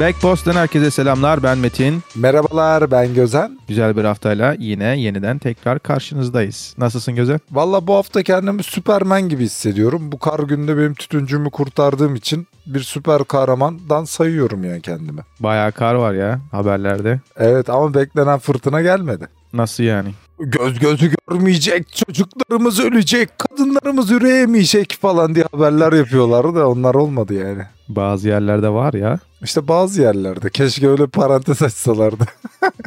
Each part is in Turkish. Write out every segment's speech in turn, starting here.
Backpost'tan herkese selamlar. Ben Metin. Merhabalar ben Gözen. Güzel bir haftayla yine yeniden tekrar karşınızdayız. Nasılsın Gözen? Valla bu hafta kendimi Süpermen gibi hissediyorum. Bu kar günde benim tütüncümü kurtardığım için bir süper kahramandan sayıyorum yani kendimi. Bayağı kar var ya haberlerde. Evet ama beklenen fırtına gelmedi. Nasıl yani? Göz gözü görmeyecek, çocuklarımız ölecek, kadınlarımız üreyemeyecek falan diye haberler yapıyorlar da onlar olmadı yani. Bazı yerlerde var ya. İşte bazı yerlerde keşke öyle parantez açsalardı.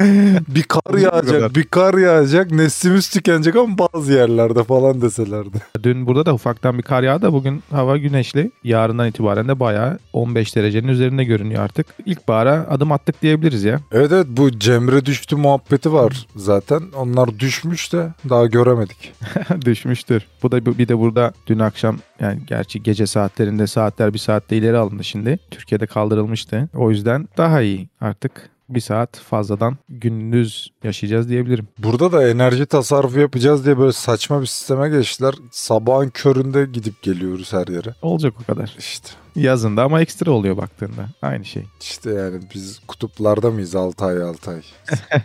bir kar yağacak, bir kar yağacak, neslimiz tükenecek ama bazı yerlerde falan deselerdi. Dün burada da ufaktan bir kar yağdı. Bugün hava güneşli. Yarından itibaren de bayağı 15 derecenin üzerinde görünüyor artık. İlkbahara adım attık diyebiliriz ya. Evet evet bu Cemre düştü muhabbeti var zaten. Onlar düşmüş de daha göremedik. Düşmüştür. Bu da bir de burada dün akşam yani gerçi gece saatlerinde saatler bir saatte ileri alındı şimdi. Türkiye'de kaldırılmıştı. O yüzden daha iyi artık bir saat fazladan gündüz yaşayacağız diyebilirim. Burada da enerji tasarrufu yapacağız diye böyle saçma bir sisteme geçtiler. Sabahın köründe gidip geliyoruz her yere. Olacak o kadar. İşte. Yazında ama ekstra oluyor baktığında. Aynı şey. İşte yani biz kutuplarda mıyız 6 ay 6 ay?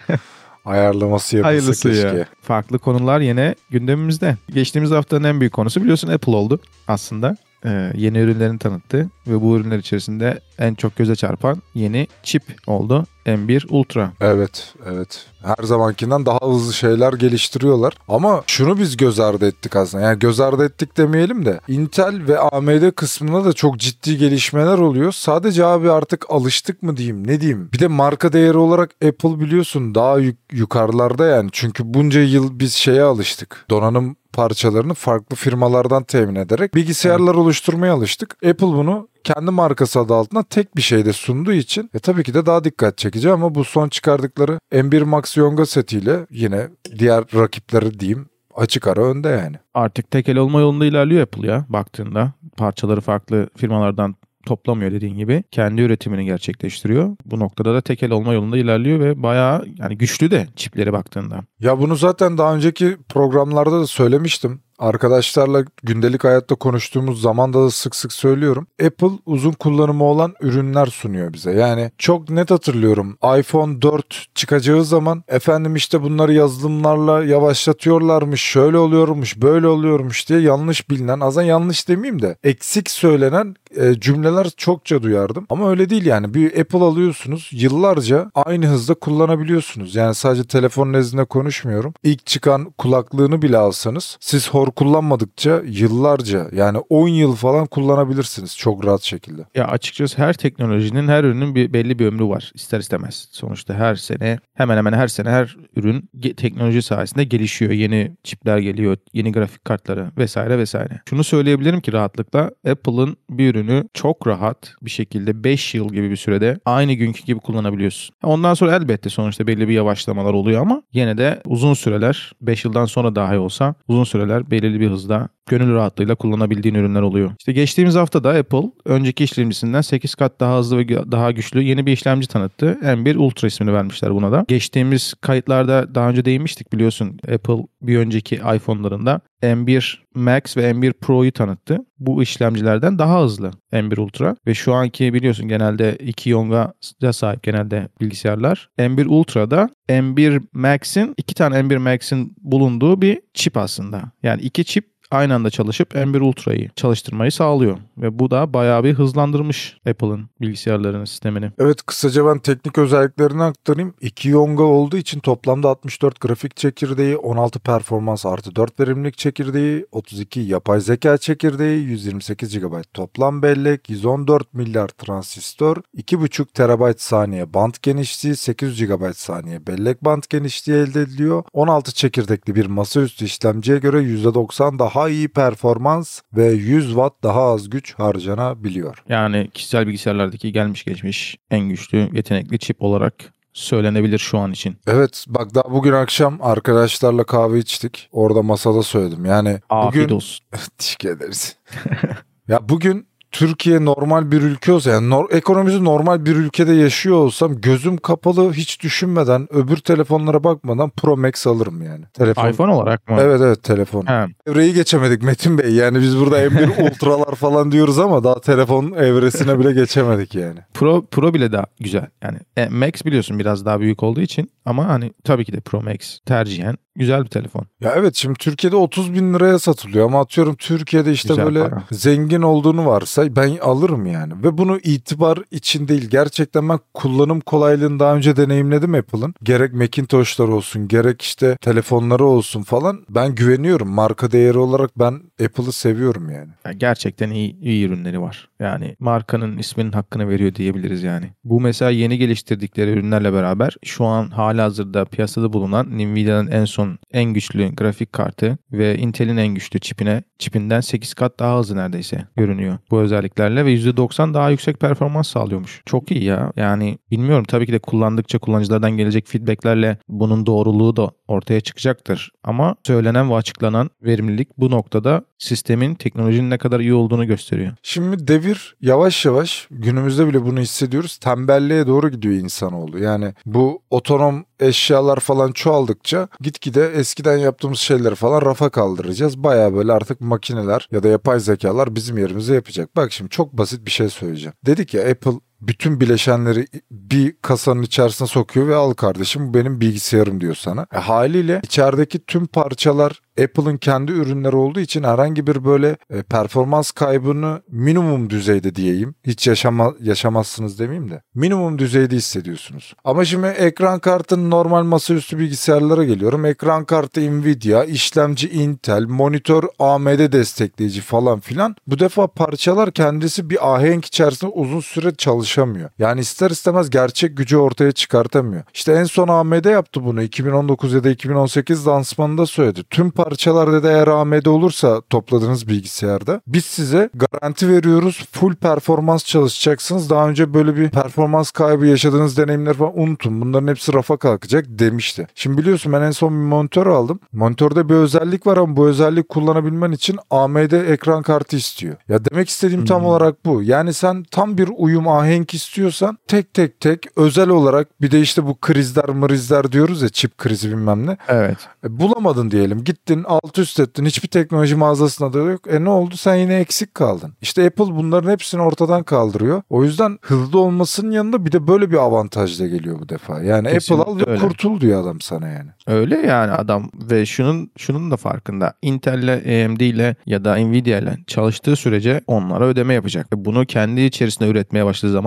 Ayarlaması yapılsa Hayırlısı keşke. ya. Farklı konular yine gündemimizde. Geçtiğimiz haftanın en büyük konusu biliyorsun Apple oldu aslında. Ee, yeni ürünlerini tanıttı ve bu ürünler içerisinde en çok göze çarpan yeni çip oldu. M1 Ultra. Evet, evet. Her zamankinden daha hızlı şeyler geliştiriyorlar. Ama şunu biz göz ardı ettik aslında. Yani göz ardı ettik demeyelim de Intel ve AMD kısmında da çok ciddi gelişmeler oluyor. Sadece abi artık alıştık mı diyeyim, ne diyeyim. Bir de marka değeri olarak Apple biliyorsun daha yuk- yukarılarda yani. Çünkü bunca yıl biz şeye alıştık. Donanım parçalarını farklı firmalardan temin ederek bilgisayarlar oluşturmaya alıştık. Apple bunu kendi markası adı altında tek bir şeyde sunduğu için e, tabii ki de daha dikkat çekici ama bu son çıkardıkları M1 Max Yonga setiyle yine diğer rakipleri diyeyim açık ara önde yani. Artık tekel olma yolunda ilerliyor Apple ya baktığında. Parçaları farklı firmalardan toplamıyor dediğin gibi. Kendi üretimini gerçekleştiriyor. Bu noktada da tekel olma yolunda ilerliyor ve bayağı yani güçlü de çipleri baktığında. Ya bunu zaten daha önceki programlarda da söylemiştim. Arkadaşlarla gündelik hayatta konuştuğumuz zamanda da sık sık söylüyorum. Apple uzun kullanımı olan ürünler sunuyor bize. Yani çok net hatırlıyorum. iPhone 4 çıkacağı zaman efendim işte bunları yazılımlarla yavaşlatıyorlarmış, şöyle oluyormuş, böyle oluyormuş diye yanlış bilinen, azan yanlış demeyeyim de eksik söylenen e, cümleler çokça duyardım. Ama öyle değil yani. Bir Apple alıyorsunuz yıllarca aynı hızda kullanabiliyorsunuz. Yani sadece telefon nezdinde konuşmuyorum. İlk çıkan kulaklığını bile alsanız siz hor kullanmadıkça yıllarca yani 10 yıl falan kullanabilirsiniz çok rahat şekilde. Ya açıkçası her teknolojinin, her ürünün bir belli bir ömrü var ister istemez. Sonuçta her sene, hemen hemen her sene her ürün teknoloji sayesinde gelişiyor. Yeni çipler geliyor, yeni grafik kartları vesaire vesaire. Şunu söyleyebilirim ki rahatlıkla Apple'ın bir ürünü çok rahat bir şekilde 5 yıl gibi bir sürede aynı günkü gibi kullanabiliyorsun. Ondan sonra elbette sonuçta belli bir yavaşlamalar oluyor ama yine de uzun süreler 5 yıldan sonra dahi olsa uzun süreler belirli bir hızda gönül rahatlığıyla kullanabildiğin ürünler oluyor. İşte geçtiğimiz hafta da Apple önceki işlemcisinden 8 kat daha hızlı ve daha güçlü yeni bir işlemci tanıttı. M1 Ultra ismini vermişler buna da. Geçtiğimiz kayıtlarda daha önce değinmiştik biliyorsun Apple bir önceki iPhone'larında M1 Max ve M1 Pro'yu tanıttı. Bu işlemcilerden daha hızlı M1 Ultra ve şu anki biliyorsun genelde 2 Yonga'ya sahip genelde bilgisayarlar. M1 Ultra'da M1 Max'in iki tane M1 Max'in bulunduğu bir çip aslında. Yani iki çip aynı anda çalışıp M1 Ultra'yı çalıştırmayı sağlıyor. Ve bu da bayağı bir hızlandırmış Apple'ın bilgisayarlarının sistemini. Evet kısaca ben teknik özelliklerini aktarayım. 2 Yonga olduğu için toplamda 64 grafik çekirdeği, 16 performans artı 4 verimlilik çekirdeği, 32 yapay zeka çekirdeği, 128 GB toplam bellek, 114 milyar transistör, 2,5 TB saniye band genişliği, 800 GB saniye bellek band genişliği elde ediliyor. 16 çekirdekli bir masaüstü işlemciye göre %90 daha iyi performans ve 100 Watt daha az güç harcanabiliyor. Yani kişisel bilgisayarlardaki gelmiş geçmiş en güçlü yetenekli çip olarak söylenebilir şu an için. Evet bak daha bugün akşam arkadaşlarla kahve içtik. Orada masada söyledim. Yani Afiyet bugün olsun. teşekkür ederiz. ya bugün Türkiye normal bir ülke olsa yani nor- ekonomisi normal bir ülkede yaşıyor olsam gözüm kapalı hiç düşünmeden öbür telefonlara bakmadan Pro Max alırım yani. Telefon. iPhone olarak mı? Evet evet telefon. Evreyi geçemedik Metin Bey. Yani biz burada M1 Ultralar falan diyoruz ama daha telefon evresine bile geçemedik yani. Pro Pro bile daha güzel. Yani e, Max biliyorsun biraz daha büyük olduğu için ama hani tabii ki de Pro Max tercihen güzel bir telefon. Ya evet şimdi Türkiye'de 30 bin liraya satılıyor ama atıyorum Türkiye'de işte Güzel böyle para. zengin olduğunu varsa ben alırım yani. Ve bunu itibar için değil gerçekten ben kullanım kolaylığını daha önce deneyimledim Apple'ın. Gerek Macintosh'lar olsun gerek işte telefonları olsun falan ben güveniyorum. Marka değeri olarak ben Apple'ı seviyorum yani. Yani gerçekten iyi, iyi ürünleri var. Yani markanın isminin hakkını veriyor diyebiliriz yani. Bu mesela yeni geliştirdikleri ürünlerle beraber şu an hala hazırda piyasada bulunan Nvidia'nın en son en güçlü grafik kartı ve Intel'in en güçlü çipine çipinden 8 kat daha hızlı neredeyse görünüyor bu özelliklerle ve %90 daha yüksek performans sağlıyormuş. Çok iyi ya. Yani bilmiyorum tabii ki de kullandıkça kullanıcılardan gelecek feedbacklerle bunun doğruluğu da ortaya çıkacaktır. Ama söylenen ve açıklanan verimlilik bu noktada sistemin teknolojinin ne kadar iyi olduğunu gösteriyor. Şimdi devir yavaş yavaş günümüzde bile bunu hissediyoruz. Tembelliğe doğru gidiyor insanoğlu. Yani bu otonom eşyalar falan çoğaldıkça gitgide eskiden yaptığımız şeyleri falan rafa kaldıracağız. Baya böyle artık makineler ya da yapay zekalar bizim yerimize yapacak. Bak şimdi çok basit bir şey söyleyeceğim. Dedik ya Apple bütün bileşenleri bir kasanın içerisine sokuyor ve al kardeşim bu benim bilgisayarım diyor sana. E, haliyle içerideki tüm parçalar Apple'ın kendi ürünleri olduğu için herhangi bir böyle e, performans kaybını minimum düzeyde diyeyim. Hiç yaşama, yaşamazsınız demeyeyim de. Minimum düzeyde hissediyorsunuz. Ama şimdi ekran kartının normal masaüstü bilgisayarlara geliyorum. Ekran kartı Nvidia, işlemci Intel, monitör AMD destekleyici falan filan. Bu defa parçalar kendisi bir ahenk içerisinde uzun süre çalışamıyor. Yani ister istemez gerçek gücü ortaya çıkartamıyor. İşte en son AMD yaptı bunu. 2019 ya da 2018 lansmanında söyledi. Tüm parçalar dedi eğer AMD olursa topladığınız bilgisayarda biz size garanti veriyoruz. Full performans çalışacaksınız. Daha önce böyle bir performans kaybı yaşadığınız deneyimler falan unutun. Bunların hepsi rafa kalkacak demişti. Şimdi biliyorsun ben en son bir monitör aldım. Monitörde bir özellik var ama bu özellik kullanabilmen için AMD ekran kartı istiyor. Ya demek istediğim tam olarak bu. Yani sen tam bir uyum ahenk istiyorsan tek tek tek özel olarak bir de işte bu krizler mrizler diyoruz ya çip krizi bilmem ne. Evet. E, bulamadın diyelim. Gittin alt üst ettin. Hiçbir teknoloji mağazasında da yok. E ne oldu? Sen yine eksik kaldın. İşte Apple bunların hepsini ortadan kaldırıyor. O yüzden hızlı olmasının yanında bir de böyle bir avantaj da geliyor bu defa. Yani Kesinlikle Apple al ve öyle. kurtul diyor adam sana yani. Öyle yani adam ve şunun şunun da farkında. Intel'le, AMD ile ya da Nvidia ile çalıştığı sürece onlara ödeme yapacak. Bunu kendi içerisinde üretmeye başladığı zaman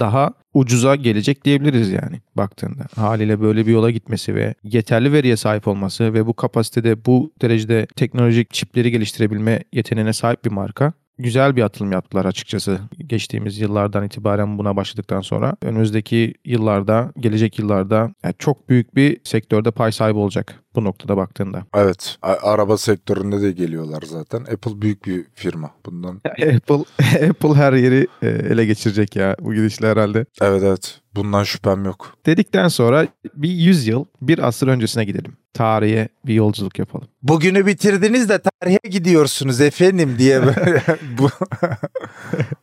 daha ucuza gelecek diyebiliriz yani baktığında. Haliyle böyle bir yola gitmesi ve yeterli veriye sahip olması ve bu kapasitede bu derecede teknolojik çipleri geliştirebilme yeteneğine sahip bir marka güzel bir atılım yaptılar açıkçası. Geçtiğimiz yıllardan itibaren buna başladıktan sonra önümüzdeki yıllarda, gelecek yıllarda yani çok büyük bir sektörde pay sahibi olacak bu noktada baktığında. Evet. araba sektöründe de geliyorlar zaten. Apple büyük bir firma. Bundan Apple Apple her yeri e, ele geçirecek ya bu gidişle herhalde. evet evet. Bundan şüphem yok. Dedikten sonra bir 100 yıl, bir asır öncesine gidelim. Tarihe bir yolculuk yapalım. Bugünü bitirdiniz de tarihe gidiyorsunuz efendim diye böyle bu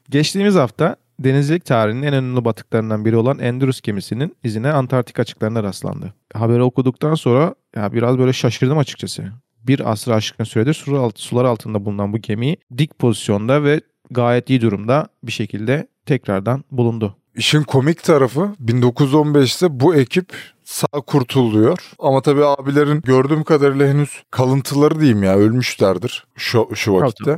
Geçtiğimiz hafta denizcilik tarihinin en önemli batıklarından biri olan Endurus gemisinin izine Antarktik açıklarına rastlandı. Haberi okuduktan sonra ya biraz böyle şaşırdım açıkçası. Bir asrı aşkın süredir sular altında bulunan bu gemi dik pozisyonda ve gayet iyi durumda bir şekilde tekrardan bulundu. İşin komik tarafı 1915'te bu ekip sağ kurtuluyor. Ama tabii abilerin gördüğüm kadarıyla henüz kalıntıları diyeyim ya ölmüşlerdir şu, şu vakitte.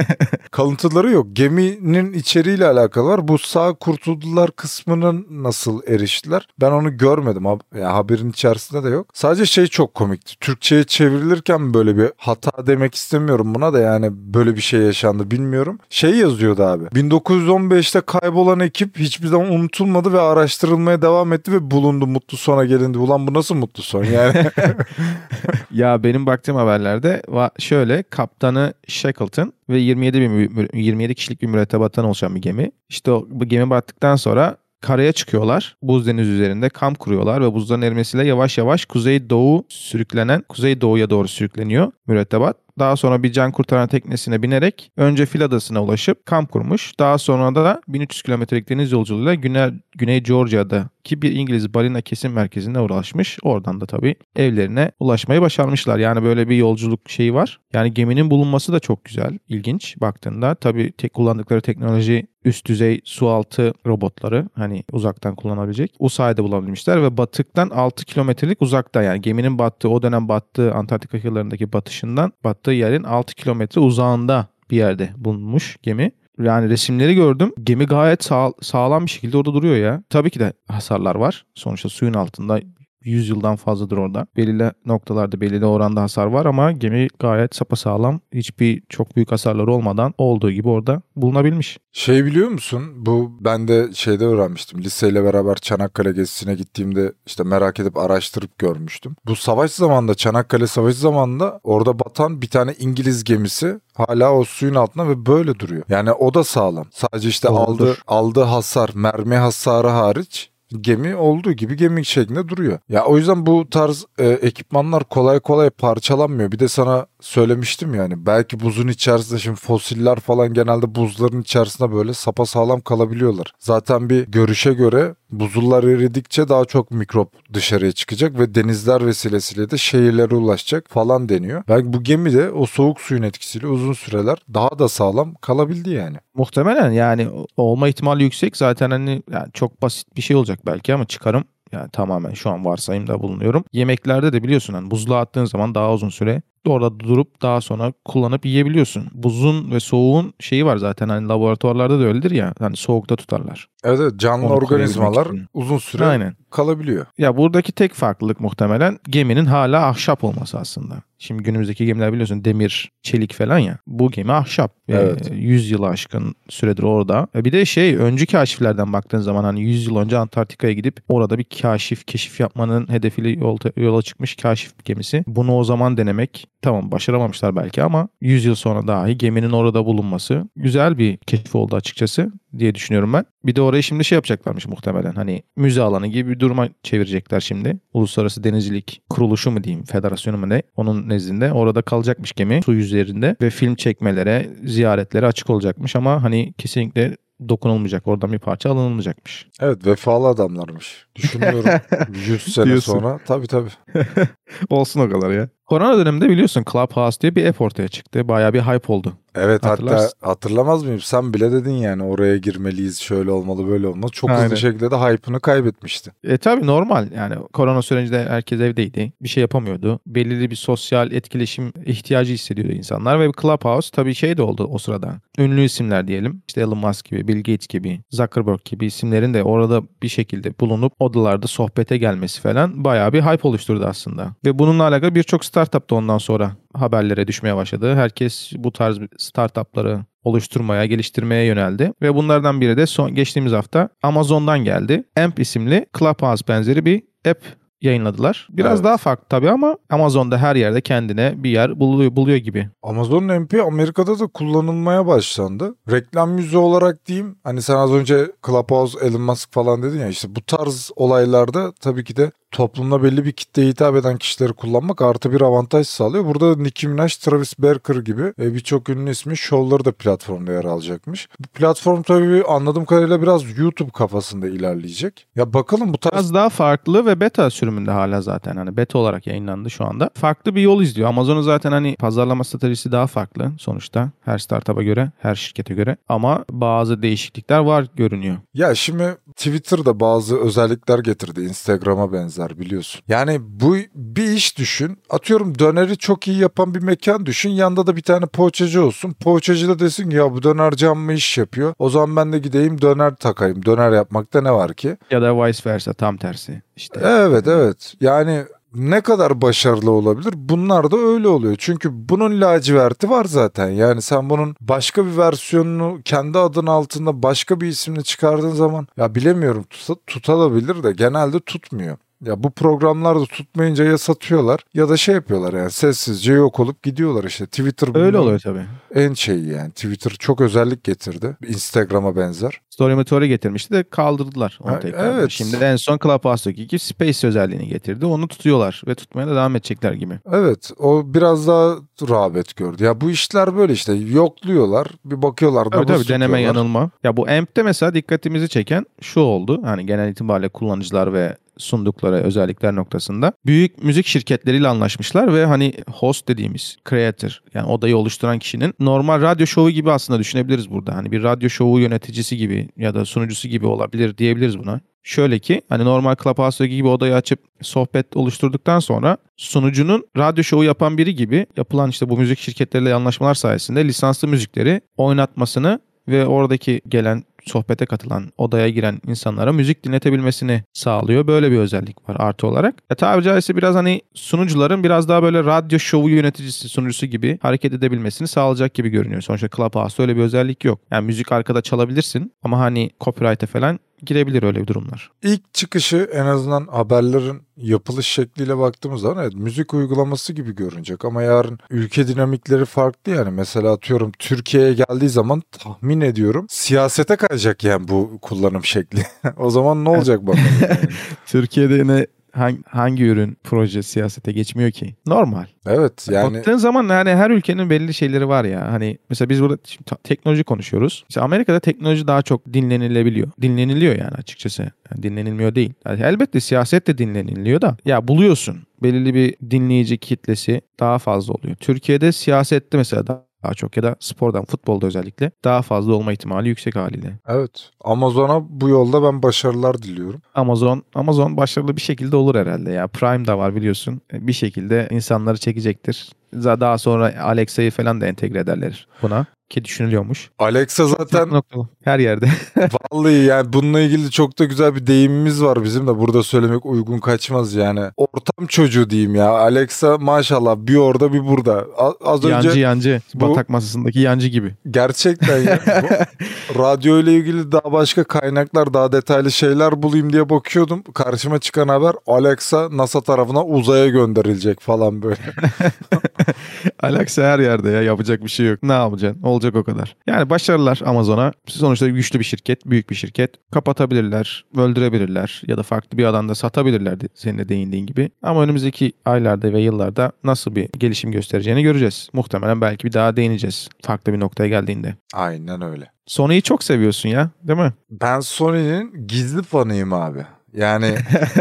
kalıntıları yok. Geminin içeriğiyle alakalı var. Bu sağ kurtuldular kısmının nasıl eriştiler? Ben onu görmedim. Hab- ya haberin içerisinde de yok. Sadece şey çok komikti. Türkçe'ye çevrilirken böyle bir hata demek istemiyorum buna da yani böyle bir şey yaşandı bilmiyorum. Şey yazıyordu abi. 1915'te kaybolan ekip hiçbir zaman unutulmadı ve araştırılmaya devam etti ve bulundu. Mutlu sona gelindi. Ulan bu nasıl mutlu son yani? Ya benim baktığım haberlerde şöyle kaptanı Shackleton ve 27 bir mü- 27 kişilik bir mürettebattan oluşan bir gemi. İşte o, bu gemi battıktan sonra karaya çıkıyorlar. Buz deniz üzerinde kamp kuruyorlar ve buzların erimesiyle yavaş yavaş kuzey doğu sürüklenen kuzey doğuya doğru sürükleniyor mürettebat daha sonra bir can kurtaran teknesine binerek önce Fil Adası'na ulaşıp kamp kurmuş. Daha sonra da 1300 kilometrelik deniz yolculuğuyla Güney, Güney Georgia'da ki bir İngiliz balina kesim merkezine ulaşmış. Oradan da tabii evlerine ulaşmayı başarmışlar. Yani böyle bir yolculuk şeyi var. Yani geminin bulunması da çok güzel, ilginç baktığında. Tabii tek kullandıkları teknoloji üst düzey su altı robotları hani uzaktan kullanabilecek. O sayede bulabilmişler ve batıktan 6 kilometrelik uzakta yani geminin battığı o dönem battığı Antarktika kıyılarındaki batışından battığı yerin 6 kilometre uzağında bir yerde bulunmuş gemi. Yani resimleri gördüm. Gemi gayet sağ, sağlam bir şekilde orada duruyor ya. Tabii ki de hasarlar var. Sonuçta suyun altında 100 yıldan fazladır orada. Belirli noktalarda belirli oranda hasar var ama gemi gayet sapasağlam. Hiçbir çok büyük hasarları olmadan olduğu gibi orada bulunabilmiş. Şey biliyor musun? Bu ben de şeyde öğrenmiştim. Liseyle beraber Çanakkale gezisine gittiğimde işte merak edip araştırıp görmüştüm. Bu savaş zamanında Çanakkale Savaşı zamanında orada batan bir tane İngiliz gemisi hala o suyun altında ve böyle duruyor. Yani o da sağlam. Sadece işte Doğrudur. aldığı aldığı hasar, mermi hasarı hariç gemi olduğu gibi gemi şeklinde duruyor. Ya o yüzden bu tarz e, ekipmanlar kolay kolay parçalanmıyor. Bir de sana söylemiştim yani belki buzun içerisinde şimdi fosiller falan genelde buzların içerisinde böyle sapasağlam kalabiliyorlar. Zaten bir görüşe göre buzullar eridikçe daha çok mikrop dışarıya çıkacak ve denizler vesilesiyle de şehirlere ulaşacak falan deniyor. Belki bu gemi de o soğuk suyun etkisiyle uzun süreler daha da sağlam kalabildi yani. Muhtemelen yani olma ihtimali yüksek. Zaten hani yani çok basit bir şey olacak belki ama çıkarım yani tamamen şu an varsayımda bulunuyorum. Yemeklerde de biliyorsun hani buzluğa attığın zaman daha uzun süre orada durup daha sonra kullanıp yiyebiliyorsun. Buzun ve soğuğun şeyi var zaten hani laboratuvarlarda da öyledir ya hani soğukta tutarlar. Evet, evet canlı Onu organizmalar uzun süre Aynen. kalabiliyor. Ya buradaki tek farklılık muhtemelen geminin hala ahşap olması aslında. Şimdi günümüzdeki gemiler biliyorsun demir, çelik falan ya. Bu gemi ahşap. Ve Evet. 100 yılı aşkın süredir orada. E Bir de şey önceki kaşiflerden baktığın zaman hani 100 yıl önce Antarktika'ya gidip orada bir kaşif, keşif yapmanın hedefiyle yol, yola çıkmış kaşif gemisi. Bunu o zaman denemek tamam başaramamışlar belki ama 100 yıl sonra dahi geminin orada bulunması güzel bir keşif oldu açıkçası diye düşünüyorum ben. Bir de orayı şimdi şey yapacaklarmış muhtemelen. Hani müze alanı gibi bir duruma çevirecekler şimdi. Uluslararası Denizcilik Kuruluşu mu diyeyim, federasyonu mu ne? Onun nezdinde orada kalacakmış gemi su yüzlerinde ve film çekmelere, ziyaretlere açık olacakmış ama hani kesinlikle dokunulmayacak. Oradan bir parça alınmayacakmış. Evet vefalı adamlarmış. Düşünüyorum 100 sene Diyorsun. sonra. Tabii tabii. Olsun o kadar ya. Korona döneminde biliyorsun Clubhouse diye bir app ortaya çıktı. Bayağı bir hype oldu. Evet hatta hatırlamaz mıyım? Sen bile dedin yani oraya girmeliyiz, şöyle olmalı, böyle olmalı. Çok Aynen. hızlı şekilde de hype'ını kaybetmişti. E tabi normal yani korona sürecinde herkes evdeydi. Bir şey yapamıyordu. Belirli bir sosyal etkileşim ihtiyacı hissediyordu insanlar ve Clubhouse tabii şey de oldu o sırada. Ünlü isimler diyelim. İşte Elon Musk gibi, Bill Gates gibi, Zuckerberg gibi isimlerin de orada bir şekilde bulunup odalarda sohbete gelmesi falan bayağı bir hype oluşturdu aslında. Ve bununla alakalı birçok startup da ondan sonra haberlere düşmeye başladı. Herkes bu tarz startupları oluşturmaya, geliştirmeye yöneldi. Ve bunlardan biri de son geçtiğimiz hafta Amazon'dan geldi. AMP isimli Clubhouse benzeri bir app yayınladılar. Biraz Evet. daha farklı tabii ama Amazon'da her yerde kendine bir yer buluyor, buluyor gibi. Amazon MP Amerika'da da kullanılmaya başlandı. Reklam yüzü olarak diyeyim. Hani sen az önce Clubhouse, Elon Musk falan dedin ya işte bu tarz olaylarda tabii ki de toplumda belli bir kitleye hitap eden kişileri kullanmak artı bir avantaj sağlıyor. Burada Nicki Minaj, Travis Barker gibi e, birçok ünlü ismi şovları da platformda yer alacakmış. Bu platform tabii anladığım kadarıyla biraz YouTube kafasında ilerleyecek. Ya bakalım bu tarz Biraz daha farklı ve beta sürümünde hala zaten hani beta olarak yayınlandı şu anda. Farklı bir yol izliyor. Amazon'un zaten hani pazarlama stratejisi daha farklı sonuçta. Her startup'a göre, her şirkete göre. Ama bazı değişiklikler var görünüyor. Ya şimdi Twitter'da bazı özellikler getirdi Instagram'a benzer biliyorsun. Yani bu bir iş düşün. Atıyorum döneri çok iyi yapan bir mekan düşün. Yanında da bir tane poğaçacı olsun. Poğaçacı da desin ki ya bu dönerci amma iş yapıyor. O zaman ben de gideyim döner takayım. Döner yapmakta ne var ki? Ya da vice versa tam tersi. İşte Evet evet. Yani ne kadar başarılı olabilir? Bunlar da öyle oluyor. Çünkü bunun laciverti var zaten. Yani sen bunun başka bir versiyonunu kendi adın altında başka bir isimle çıkardığın zaman ya bilemiyorum tuta, tutabilir de genelde tutmuyor. Ya bu programlar da tutmayınca ya satıyorlar ya da şey yapıyorlar yani sessizce yok olup gidiyorlar işte. Twitter Öyle oluyor tabii. en şeyi yani. Twitter çok özellik getirdi. Instagram'a benzer. Story Motor'u getirmişti de kaldırdılar onu Ha, tekrar. evet. Şimdi en son Clubhouse'daki gibi Space özelliğini getirdi. Onu tutuyorlar ve tutmaya da devam edecekler gibi. Evet o biraz daha rağbet gördü. Ya bu işler böyle işte yokluyorlar bir bakıyorlar. Tabii tabii deneme yanılma. Ya bu AMP'te mesela dikkatimizi çeken şu oldu. Hani genel itibariyle kullanıcılar ve sundukları özellikler noktasında büyük müzik şirketleriyle anlaşmışlar ve hani host dediğimiz creator yani odayı oluşturan kişinin normal radyo şovu gibi aslında düşünebiliriz burada. Hani bir radyo şovu yöneticisi gibi ya da sunucusu gibi olabilir diyebiliriz buna. Şöyle ki hani normal Clubhouse'daki gibi odayı açıp sohbet oluşturduktan sonra sunucunun radyo şovu yapan biri gibi yapılan işte bu müzik şirketleriyle anlaşmalar sayesinde lisanslı müzikleri oynatmasını ve oradaki gelen sohbete katılan, odaya giren insanlara müzik dinletebilmesini sağlıyor. Böyle bir özellik var artı olarak. E tabiri caizse biraz hani sunucuların biraz daha böyle radyo şovu yöneticisi, sunucusu gibi hareket edebilmesini sağlayacak gibi görünüyor. Sonuçta Clubhouse'da öyle bir özellik yok. Yani müzik arkada çalabilirsin ama hani copyright'e falan girebilir öyle bir durumlar. İlk çıkışı en azından haberlerin yapılış şekliyle baktığımız zaman evet müzik uygulaması gibi görünecek ama yarın ülke dinamikleri farklı yani mesela atıyorum Türkiye'ye geldiği zaman tahmin ediyorum siyasete kayacak yani bu kullanım şekli. o zaman ne olacak bakalım. yani. Türkiye'de yine hangi, hangi ürün proje siyasete geçmiyor ki? Normal. Evet yani Baktığın zaman yani her ülkenin belli şeyleri var ya. Hani mesela biz burada şimdi teknoloji konuşuyoruz. İşte Amerika'da teknoloji daha çok dinlenilebiliyor. Dinleniliyor yani açıkçası. Yani dinlenilmiyor değil. Yani elbette siyaset de dinleniliyor da. Ya buluyorsun. Belirli bir dinleyici kitlesi daha fazla oluyor. Türkiye'de siyasette mesela daha daha çok ya da spordan, futbolda özellikle daha fazla olma ihtimali yüksek haliyle. evet Amazon'a bu yolda ben başarılar diliyorum. Amazon Amazon başarılı bir şekilde olur herhalde ya. Prime da var biliyorsun. Bir şekilde insanları çekecektir. Daha sonra Alexa'yı falan da entegre ederler buna ki düşünülüyormuş. Alexa zaten Noktalı. Her yerde. Vallahi yani bununla ilgili çok da güzel bir deyimimiz var bizim de burada söylemek uygun kaçmaz yani. Ortam çocuğu diyeyim ya. Alexa maşallah bir orada bir burada. Az önce yancı yancı. bu- Batak masasındaki yancı gibi. gerçekten ya. bu radyo ile ilgili daha başka kaynaklar daha detaylı şeyler bulayım diye bakıyordum. Karşıma çıkan haber Alexa NASA tarafına uzaya gönderilecek falan böyle. Alexa her yerde ya yapacak bir şey yok. Ne yapacaksın? Olacak o kadar. Yani başarılar Amazon'a. Sonuçta güçlü bir şirket, büyük bir şirket. Kapatabilirler, öldürebilirler ya da farklı bir alanda satabilirler senin de değindiğin gibi. Ama önümüzdeki aylarda ve yıllarda nasıl bir gelişim göstereceğini göreceğiz. Muhtemelen belki bir daha değineceğiz farklı bir noktaya geldiğinde. Aynen öyle. Sony'yi çok seviyorsun ya değil mi? Ben Sony'nin gizli fanıyım abi. Yani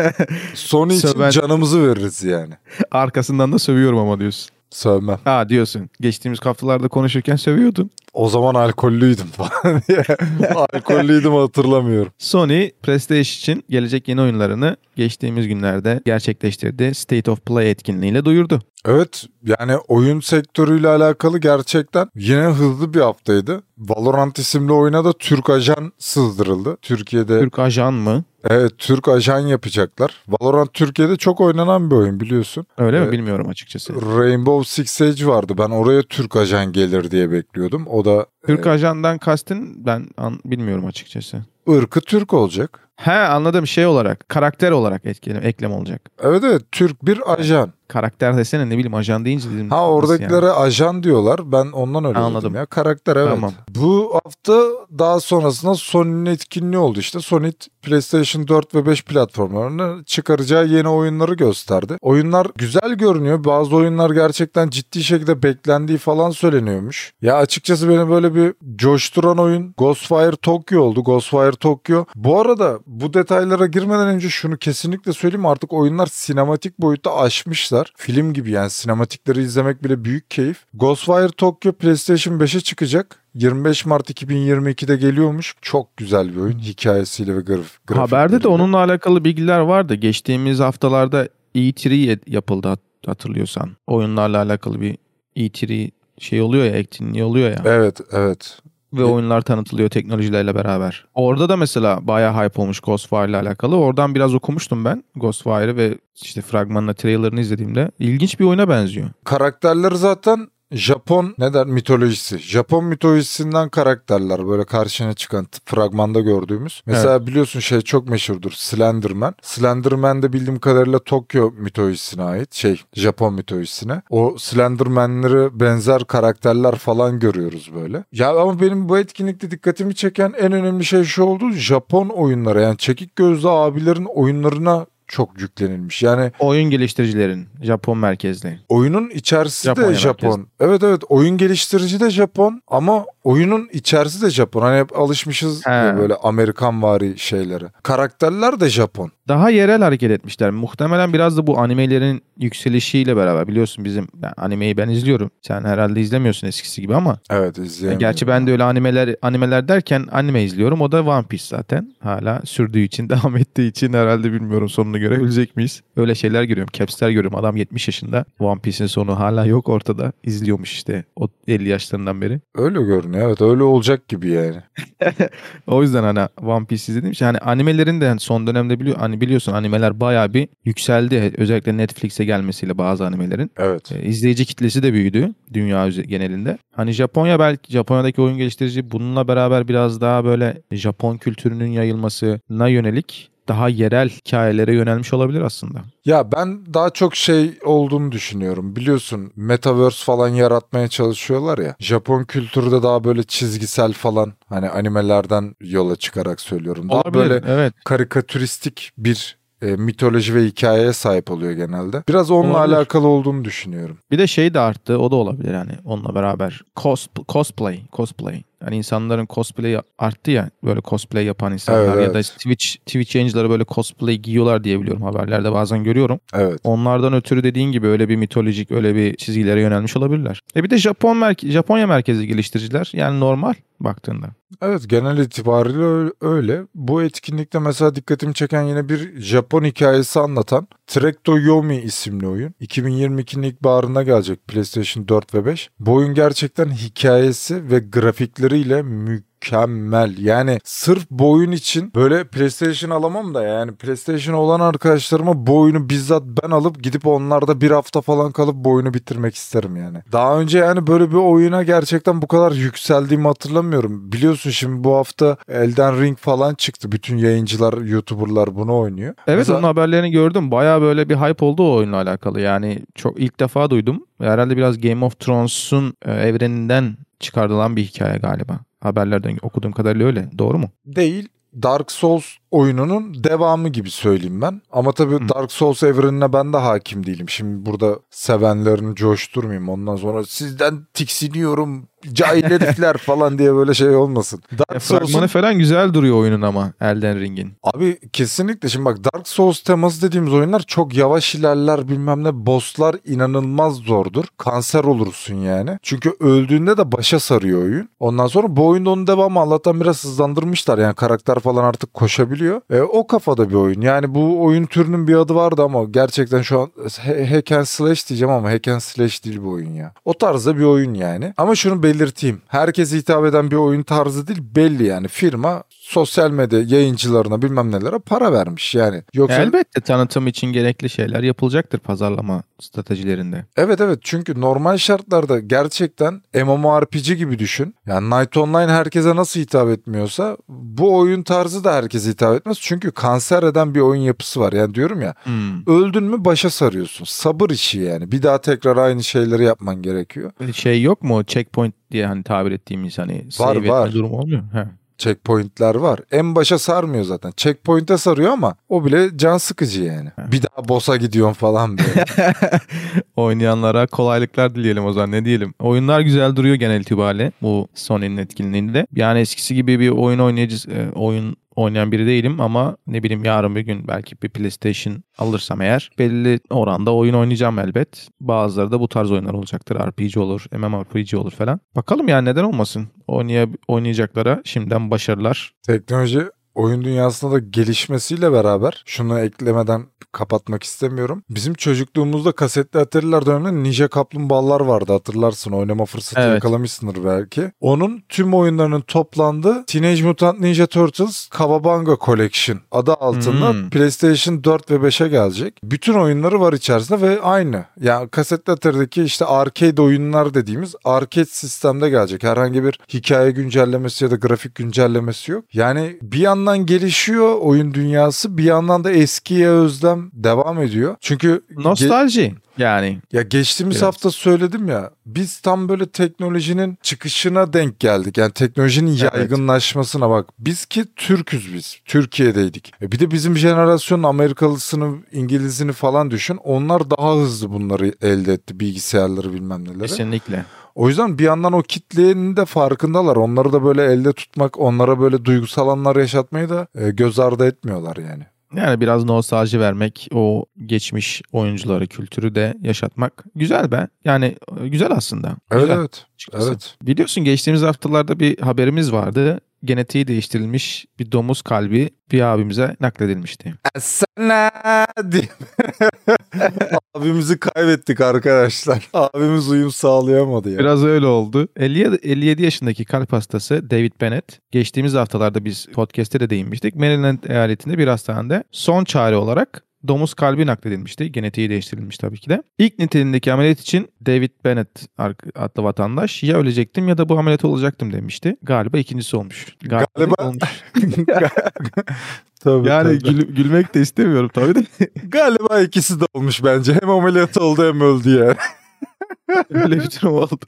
Sony için Söven- canımızı veririz yani. Arkasından da sövüyorum ama diyorsun. Sövmem. Ha diyorsun. Geçtiğimiz haftalarda konuşurken sövüyordun. O zaman alkollüydüm falan diye. alkollüydüm hatırlamıyorum. Sony PlayStation için gelecek yeni oyunlarını geçtiğimiz günlerde gerçekleştirdiği State of Play etkinliğiyle duyurdu. Evet yani oyun sektörüyle alakalı gerçekten yine hızlı bir haftaydı. Valorant isimli oyuna da Türk ajan sızdırıldı. Türkiye'de Türk ajan mı? evet Türk ajan yapacaklar. Valorant Türkiye'de çok oynanan bir oyun biliyorsun. Öyle mi Evet. bilmiyorum açıkçası. Rainbow Six Siege vardı. Ben oraya Türk ajan gelir diye bekliyordum. O da Türk ajandan kastın ben an- bilmiyorum açıkçası. ırkı Türk olacak. He anladım şey olarak karakter olarak etkilem, eklem olacak. Evet evet Türk bir ajan. Karakter desene ne bileyim ajan deyince dedim. Ha oradakilere yani? ajan diyorlar. Ben ondan öyle Anladım. ya. Karakter evet. Tamam. Bu hafta daha sonrasında Sony'nin etkinliği oldu işte. Sony PlayStation 4 ve 5 platformlarını çıkaracağı yeni oyunları gösterdi. Oyunlar güzel görünüyor. Bazı oyunlar gerçekten ciddi şekilde beklendiği falan söyleniyormuş. Ya açıkçası beni böyle bir coşturan oyun Ghostwire Tokyo oldu. Ghostwire Tokyo. Bu arada bu detaylara girmeden önce şunu kesinlikle söyleyeyim artık oyunlar sinematik boyutta aşmışlar. Film gibi yani sinematikleri izlemek bile büyük keyif. Ghostwire Tokyo PlayStation 5'e çıkacak. 25 Mart 2022'de geliyormuş. Çok güzel bir oyun hikayesiyle ve graf Haberde de grafikleriyle. onunla alakalı bilgiler vardı. Geçtiğimiz haftalarda E3 yapıldı hat- hatırlıyorsan. Oyunlarla alakalı bir E3 şey oluyor ya, etkinliği oluyor ya. Evet evet. Ve oyunlar tanıtılıyor teknolojilerle beraber. Orada da mesela bayağı hype olmuş Ghostwire ile alakalı. Oradan biraz okumuştum ben Ghostwire'ı ve işte fragmanla trailerını izlediğimde. ilginç bir oyuna benziyor. Karakterleri zaten Japon ne der mitolojisi. Japon mitolojisinden karakterler böyle karşına çıkan fragmanda gördüğümüz. Mesela biliyorsun şey çok meşhurdur Slenderman. Slenderman de bildiğim kadarıyla Tokyo mitolojisine ait. Şey Japon mitolojisine. O Slenderman'ları benzer karakterler falan görüyoruz böyle. Ya ama benim bu etkinlikte dikkatimi çeken en önemli şey şu oldu. Japon oyunlara yani çekik gözlü abilerin oyunlarına çok yüklenilmiş. Yani Oyun geliştiricilerin Japon merkezli. oyunun içerisi Japonya de Japon. merkezli. Evet evet oyun geliştirici de Japon ama oyunun içerisi de Japon. Hani hep alışmışız He. böyle Amerikan vari şeylere. Karakterler de Japon. Daha yerel hareket etmişler. Muhtemelen biraz da bu animelerin yükselişiyle beraber biliyorsun bizim yani animeyi ben izliyorum. Sen herhalde izlemiyorsun eskisi gibi ama Evet izleyemiyorum. gerçi ben de öyle animeler animeler derken anime izliyorum. O da One Piece zaten. Hala sürdüğü için, devam ettiği için herhalde bilmiyorum sonunu görebilecek miyiz? Öyle şeyler görüyorum. Caps'ler görüyorum. Adam 70 yaşında. One Piece'in sonu hala yok ortada. İzliyormuş işte o 50 yaşlarından beri. Öyle görünüyor evet öyle olacak gibi yani. O yüzden hani One Piece izlediğim hani animelerin de son dönemde biliyor hani biliyorsun animeler bayağı bir yükseldi. Özellikle Netflix'e gelmesiyle bazı animelerin. Evet. E, izleyici kitlesi de büyüdü dünya genelinde. Hani Japonya belki Japonya'daki oyun geliştirici bununla beraber biraz daha böyle Japon kültürünün yayılmasına yönelik daha yerel hikayelere yönelmiş olabilir aslında. Ya ben daha çok şey olduğunu düşünüyorum. Biliyorsun Metaverse falan yaratmaya çalışıyorlar ya. Japon kültürü de daha böyle çizgisel falan hani animelerden yola çıkarak söylüyorum. Daha Olabilir, böyle evet. karikatüristik bir e, mitoloji ve hikayeye sahip oluyor genelde. Biraz onunla Olabilir. alakalı olduğunu düşünüyorum. Bir de şey de arttı. O da olabilir yani onunla beraber. Cos, cosplay. Cosplay. Yani insanların cosplay'i arttı ya. Böyle cosplay yapan insanlar Evet, ya da evet. Twitch Twitch yayıncıları böyle cosplay giyiyorlar diye biliyorum haberlerde bazen görüyorum. Evet. Onlardan ötürü dediğin gibi öyle bir mitolojik öyle bir çizgilere yönelmiş olabilirler. E bir de Japon merke- Japonya merkezli geliştiriciler yani normal baktığında. Evet genel itibariyle öyle. Bu etkinlikte mesela dikkatimi çeken yine bir Japon hikayesi anlatan Trek to Yomi isimli oyun. 2022'nin ilk baharında gelecek PlayStation 4 ve 5. Bu oyun gerçekten hikayesi ve grafikleriyle mükemmel. Yani sırf bu oyun için böyle PlayStation alamam da yani PlayStation olan arkadaşlarıma bu oyunu bizzat ben alıp gidip onlarda bir hafta falan kalıp bu oyunu bitirmek isterim yani. Daha önce yani böyle bir oyuna gerçekten bu kadar yükseldiğimi hatırlamıyorum. Biliyorsun şimdi bu hafta Elden Ring falan çıktı. Bütün yayıncılar, YouTuber'lar bunu oynuyor. Evet Mesela- onun haberlerini gördüm. Baya böyle bir hype oldu o oyunla alakalı. Yani çok ilk defa duydum. Herhalde biraz Game of Thrones'un e, evreninden çıkartılan bir hikaye galiba. Haberlerden okuduğum kadarıyla öyle. Doğru mu? değil. Dark Souls oyununun devamı gibi söyleyeyim ben. Ama tabii Hı. Dark Souls evrenine ben de hakim değilim. Şimdi burada sevenlerini coşturmayayım. Ondan sonra sizden tiksiniyorum cahil herifler falan diye böyle şey olmasın. E, Dark Souls'un fragmanı falan güzel duruyor oyunun ama Elden Ring'in. Abi kesinlikle şimdi bak Dark Souls teması dediğimiz oyunlar çok yavaş ilerler bilmem ne bosslar inanılmaz zordur. Kanser olursun yani. Çünkü öldüğünde de başa sarıyor oyun. Ondan sonra bu oyunda onun devamı Allah'tan biraz hızlandırmışlar. Yani karakter falan artık koşabiliyor. E, o kafada bir oyun. Yani bu oyun türünün bir adı vardı ama gerçekten şu an hack and slash diyeceğim ama hack and slash değil bu oyun ya. O tarzda bir oyun yani. Ama şunu belirteyim. Herkese hitap eden bir oyun tarzı değil belli yani. Firma sosyal medya yayıncılarına bilmem nelere para vermiş yani. Yoksa Elbette tanıtım için gerekli şeyler yapılacaktır pazarlama stratejilerinde. Evet evet çünkü normal şartlarda gerçekten MMORPG gibi düşün. Yani Night Online herkese nasıl hitap etmiyorsa bu oyun tarzı da herkese hitap etmez. Çünkü kanser eden bir oyun yapısı var. Yani diyorum ya Hmm. öldün mü başa sarıyorsun. Sabır işi yani. Bir daha tekrar aynı şeyleri yapman gerekiyor. Şey yok mu checkpoint diye hani tabir ettiğimiz hani etme var. durumu olmuyor. He. Checkpointler var. En başa sarmıyor zaten. Checkpoint'e sarıyor ama o bile can sıkıcı yani. Bir daha boss'a gidiyorsun falan böyle. Oynayanlara kolaylıklar dileyelim o zaman ne diyelim. Oyunlar güzel duruyor genel itibariyle bu Sony'nin etkinliğinde. Yani eskisi gibi bir oyun oynayıcı e, oyun oynayan biri değilim ama ne bileyim yarın bir gün belki bir PlayStation alırsam eğer belli oranda oyun oynayacağım elbet. Bazıları da bu tarz oyunlar olacaktır. RPG olur, MMORPG olur falan. Bakalım yani neden olmasın. Oynaya, oynayacaklara şimdiden başarılar. Teknoloji oyun dünyasında da gelişmesiyle beraber şunu eklemeden kapatmak istemiyorum. Bizim çocukluğumuzda kasetli Atari'ler döneminde Ninja Kaplumbağalar vardı hatırlarsın. Oynama fırsatı Evet. yakalamışsındır belki. Onun tüm oyunlarının toplandığı Teenage Mutant Ninja Turtles Kawabanga Collection adı altında Hmm. PlayStation 4 ve 5'e gelecek. Bütün oyunları var içerisinde ve aynı. Yani kasetli Atari'deki işte arcade oyunlar dediğimiz arcade sistemde gelecek. Herhangi bir hikaye güncellemesi ya da grafik güncellemesi yok. Yani bir yandan gelişiyor oyun dünyası bir yandan da eskiye özlem devam ediyor. Çünkü Nostalji yani. ya geçtiğimiz Biraz. hafta söyledim ya biz tam böyle teknolojinin çıkışına denk geldik. Yani teknolojinin Evet. yaygınlaşmasına bak. Biz ki Türküz biz. Türkiye'deydik. E bir de bizim jenerasyonun Amerikalısını, İngilizini falan düşün. Onlar daha hızlı bunları elde etti. Bilgisayarları bilmem neleri. Kesinlikle. O yüzden bir yandan o kitlenin de farkındalar. Onları da böyle elde tutmak, onlara böyle duygusal anlar yaşatmayı da e, göz ardı etmiyorlar yani. Yani biraz nostalji vermek, o geçmiş oyuncuları, kültürü de yaşatmak güzel be. Yani e, güzel aslında. Evet Güzel evet. açıkçası. Evet. Biliyorsun geçtiğimiz haftalarda bir haberimiz vardı. Genetiği değiştirilmiş bir domuz kalbi bir abimize nakledilmişti. Sana diye. Abimizi kaybettik arkadaşlar. Abimiz uyum sağlayamadı ya. Biraz öyle oldu. 57, 57 yaşındaki kalp hastası David Bennett geçtiğimiz haftalarda biz podcast'te de değinmiştik. Maryland eyaletinde bir hastanede son çare olarak domuz kalbi nakledilmişti. Genetiği değiştirilmiş tabii ki de. İlk niteliğindeki ameliyat için David Bennett adlı vatandaş ya ölecektim ya da bu ameliyat olacaktım demişti. Galiba ikincisi olmuş. Galiba, Galiba- olmuş. tabii, Yani tabii. gül- gülmek de istemiyorum tabii de. Galiba ikisi de olmuş bence. Hem ameliyat oldu hem öldü yani. Öyle bir durum oldu.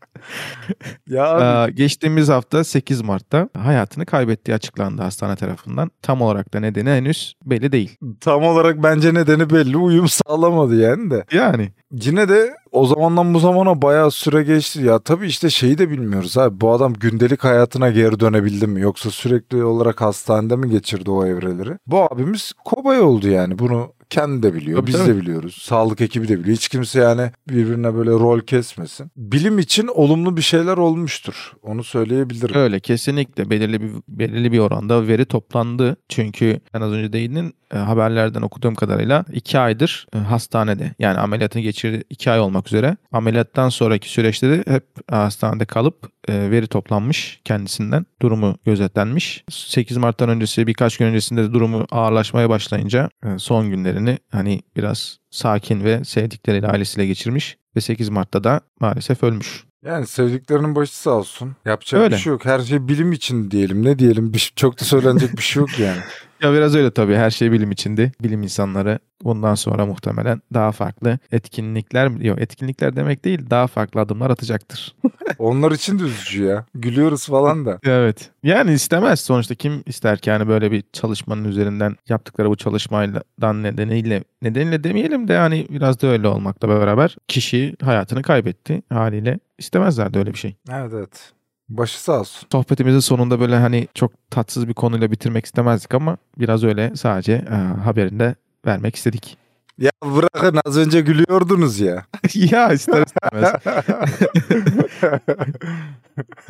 Ya abi, Ee, geçtiğimiz hafta 8 Mart'ta hayatını kaybettiği açıklandı hastane tarafından. Tam olarak da nedeni henüz belli değil. tam olarak bence nedeni belli. Uyum sağlamadı yani de. Yani Yine de o zamandan bu zamana bayağı süre geçti. Ya tabii işte şeyi de bilmiyoruz abi. Bu adam gündelik hayatına geri dönebildi mi? Yoksa sürekli olarak hastanede mi geçirdi o evreleri? Bu abimiz kobay oldu yani. Bunu kendi de biliyor. Tabii, biz de biliyoruz. Sağlık ekibi de biliyor. Hiç kimse yani birbirine böyle rol kesmesin. Bilim için olumlu bir şeyler olmuştur. Onu söyleyebilirim. öyle kesinlikle belirli bir belirli bir oranda veri toplandı. Çünkü en az önce değinin e, haberlerden okuduğum kadarıyla 2 aydır e, hastanede yani ameliyatını geçirdi 2 ay olmak üzere. Ameliyattan sonraki süreçte de hep hastanede kalıp e, veri toplanmış kendisinden. Durumu gözetlenmiş. 8 Mart'tan öncesi birkaç gün öncesinde de durumu ağırlaşmaya başlayınca e, son günlerini hani biraz sakin ve sevdikleriyle ailesiyle geçirmiş ve 8 Mart'ta da maalesef ölmüş. Yani sevdiklerinin başı sağ olsun. Yapacak Öyle. bir şey yok. Her şey bilim için diyelim. Ne diyelim? Bir, çok da söylenecek bir şey yok yani. Ya biraz öyle tabii. Her şey bilim içindi. Bilim insanları bundan sonra muhtemelen daha farklı etkinlikler yok etkinlikler demek değil daha farklı adımlar atacaktır. Onlar için de üzücü ya. Gülüyoruz falan da. evet. Yani istemez sonuçta kim ister ki yani böyle bir çalışmanın üzerinden yaptıkları bu çalışmadan nedeniyle nedeniyle demeyelim de yani biraz da öyle olmakla beraber kişi hayatını kaybetti haliyle istemezler de öyle bir şey. Evet evet. Başı sağ olsun. Sohbetimizin sonunda böyle hani çok tatsız bir konuyla bitirmek istemezdik ama biraz öyle sadece e, haberinde vermek istedik. Ya bırakın az önce gülüyordunuz ya. ya ister istemez.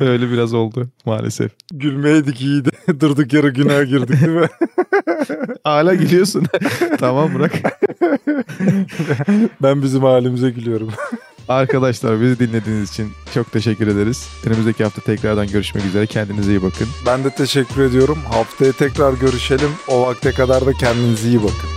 Öyle biraz oldu maalesef. Gülmeydik iyiydi. Durduk yere günah girdik değil mi? Hala gülüyorsun. tamam bırak. ben bizim halimize gülüyorum. Arkadaşlar bizi dinlediğiniz için çok teşekkür ederiz. Önümüzdeki hafta tekrardan görüşmek üzere. Kendinize iyi bakın. Ben de teşekkür ediyorum. Haftaya tekrar görüşelim. O vakte kadar da kendinize iyi bakın.